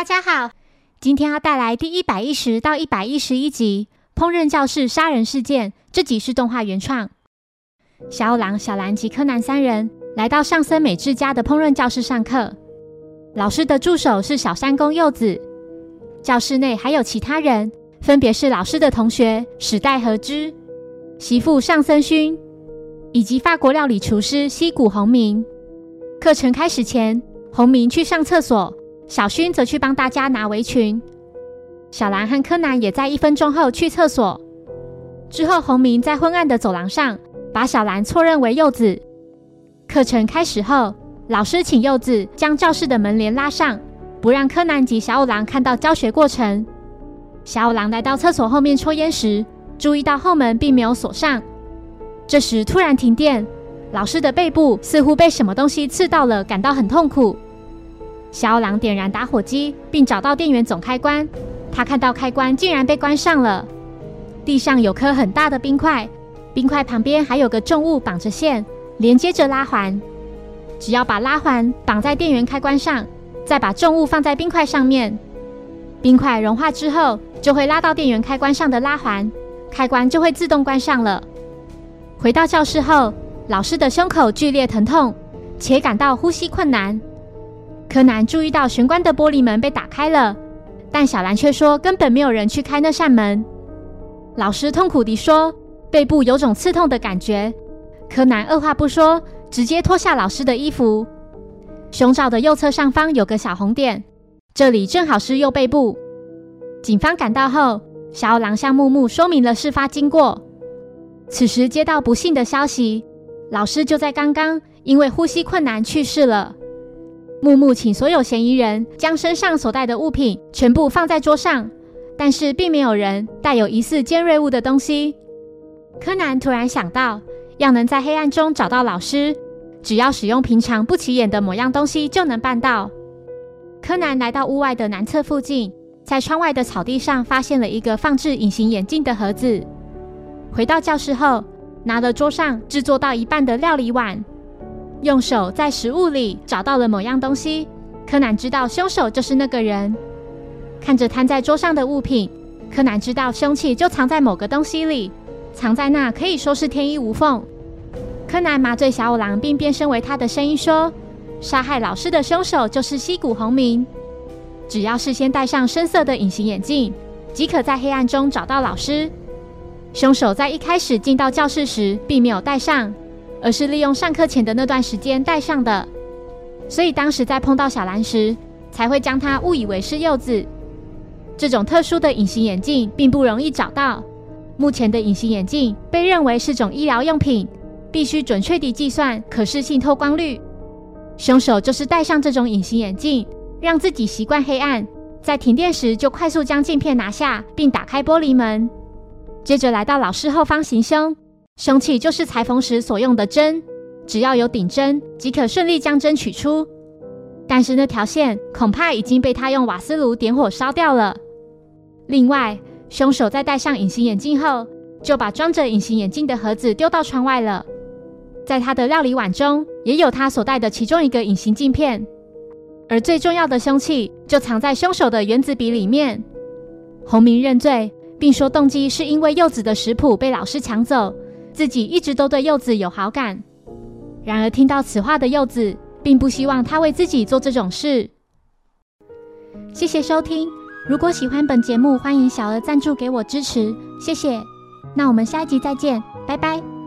大家好，今天要带来第一百一十到一百一十一集《烹饪教室杀人事件》。这集是动画原创。小五郎、小兰及柯南三人来到上森美智家的烹饪教室上课。老师的助手是小山宫柚子。教室内还有其他人，分别是老师的同学史代和之、媳妇上森薰，以及法国料理厨师西谷宏明。课程开始前，宏明去上厕所。小薰则去帮大家拿围裙，小兰和柯南也在一分钟后去厕所。之后，洪明在昏暗的走廊上把小兰错认为柚子。课程开始后，老师请柚子将教室的门帘拉上，不让柯南及小五郎看到教学过程。小五郎来到厕所后面抽烟时，注意到后门并没有锁上。这时突然停电，老师的背部似乎被什么东西刺到了，感到很痛苦。小狼点燃打火机，并找到电源总开关。他看到开关竟然被关上了。地上有颗很大的冰块，冰块旁边还有个重物绑着线，连接着拉环。只要把拉环绑在电源开关上，再把重物放在冰块上面，冰块融化之后就会拉到电源开关上的拉环，开关就会自动关上了。回到教室后，老师的胸口剧烈疼痛，且感到呼吸困难。柯南注意到玄关的玻璃门被打开了，但小兰却说根本没有人去开那扇门。老师痛苦地说：“背部有种刺痛的感觉。”柯南二话不说，直接脱下老师的衣服。胸罩的右侧上方有个小红点，这里正好是右背部。警方赶到后，小狼向木木说明了事发经过。此时接到不幸的消息，老师就在刚刚因为呼吸困难去世了。木木请所有嫌疑人将身上所带的物品全部放在桌上，但是并没有人带有疑似尖锐物的东西。柯南突然想到，要能在黑暗中找到老师，只要使用平常不起眼的某样东西就能办到。柯南来到屋外的南侧附近，在窗外的草地上发现了一个放置隐形眼镜的盒子。回到教室后，拿了桌上制作到一半的料理碗。用手在食物里找到了某样东西，柯南知道凶手就是那个人。看着摊在桌上的物品，柯南知道凶器就藏在某个东西里，藏在那可以说是天衣无缝。柯南麻醉小五郎，并变身为他的声音说：“杀害老师的凶手就是西谷宏明，只要事先戴上深色的隐形眼镜，即可在黑暗中找到老师。凶手在一开始进到教室时，并没有戴上。”而是利用上课前的那段时间戴上的，所以当时在碰到小兰时，才会将她误以为是柚子。这种特殊的隐形眼镜并不容易找到。目前的隐形眼镜被认为是种医疗用品，必须准确地计算可视性透光率。凶手就是戴上这种隐形眼镜，让自己习惯黑暗，在停电时就快速将镜片拿下，并打开玻璃门，接着来到老师后方行凶。凶器就是裁缝时所用的针，只要有顶针即可顺利将针取出。但是那条线恐怕已经被他用瓦斯炉点火烧掉了。另外，凶手在戴上隐形眼镜后，就把装着隐形眼镜的盒子丢到窗外了。在他的料理碗中也有他所带的其中一个隐形镜片，而最重要的凶器就藏在凶手的原子笔里面。洪明认罪，并说动机是因为柚子的食谱被老师抢走。自己一直都对柚子有好感，然而听到此话的柚子，并不希望他为自己做这种事。谢谢收听，如果喜欢本节目，欢迎小额赞助给我支持，谢谢。那我们下一集再见，拜拜。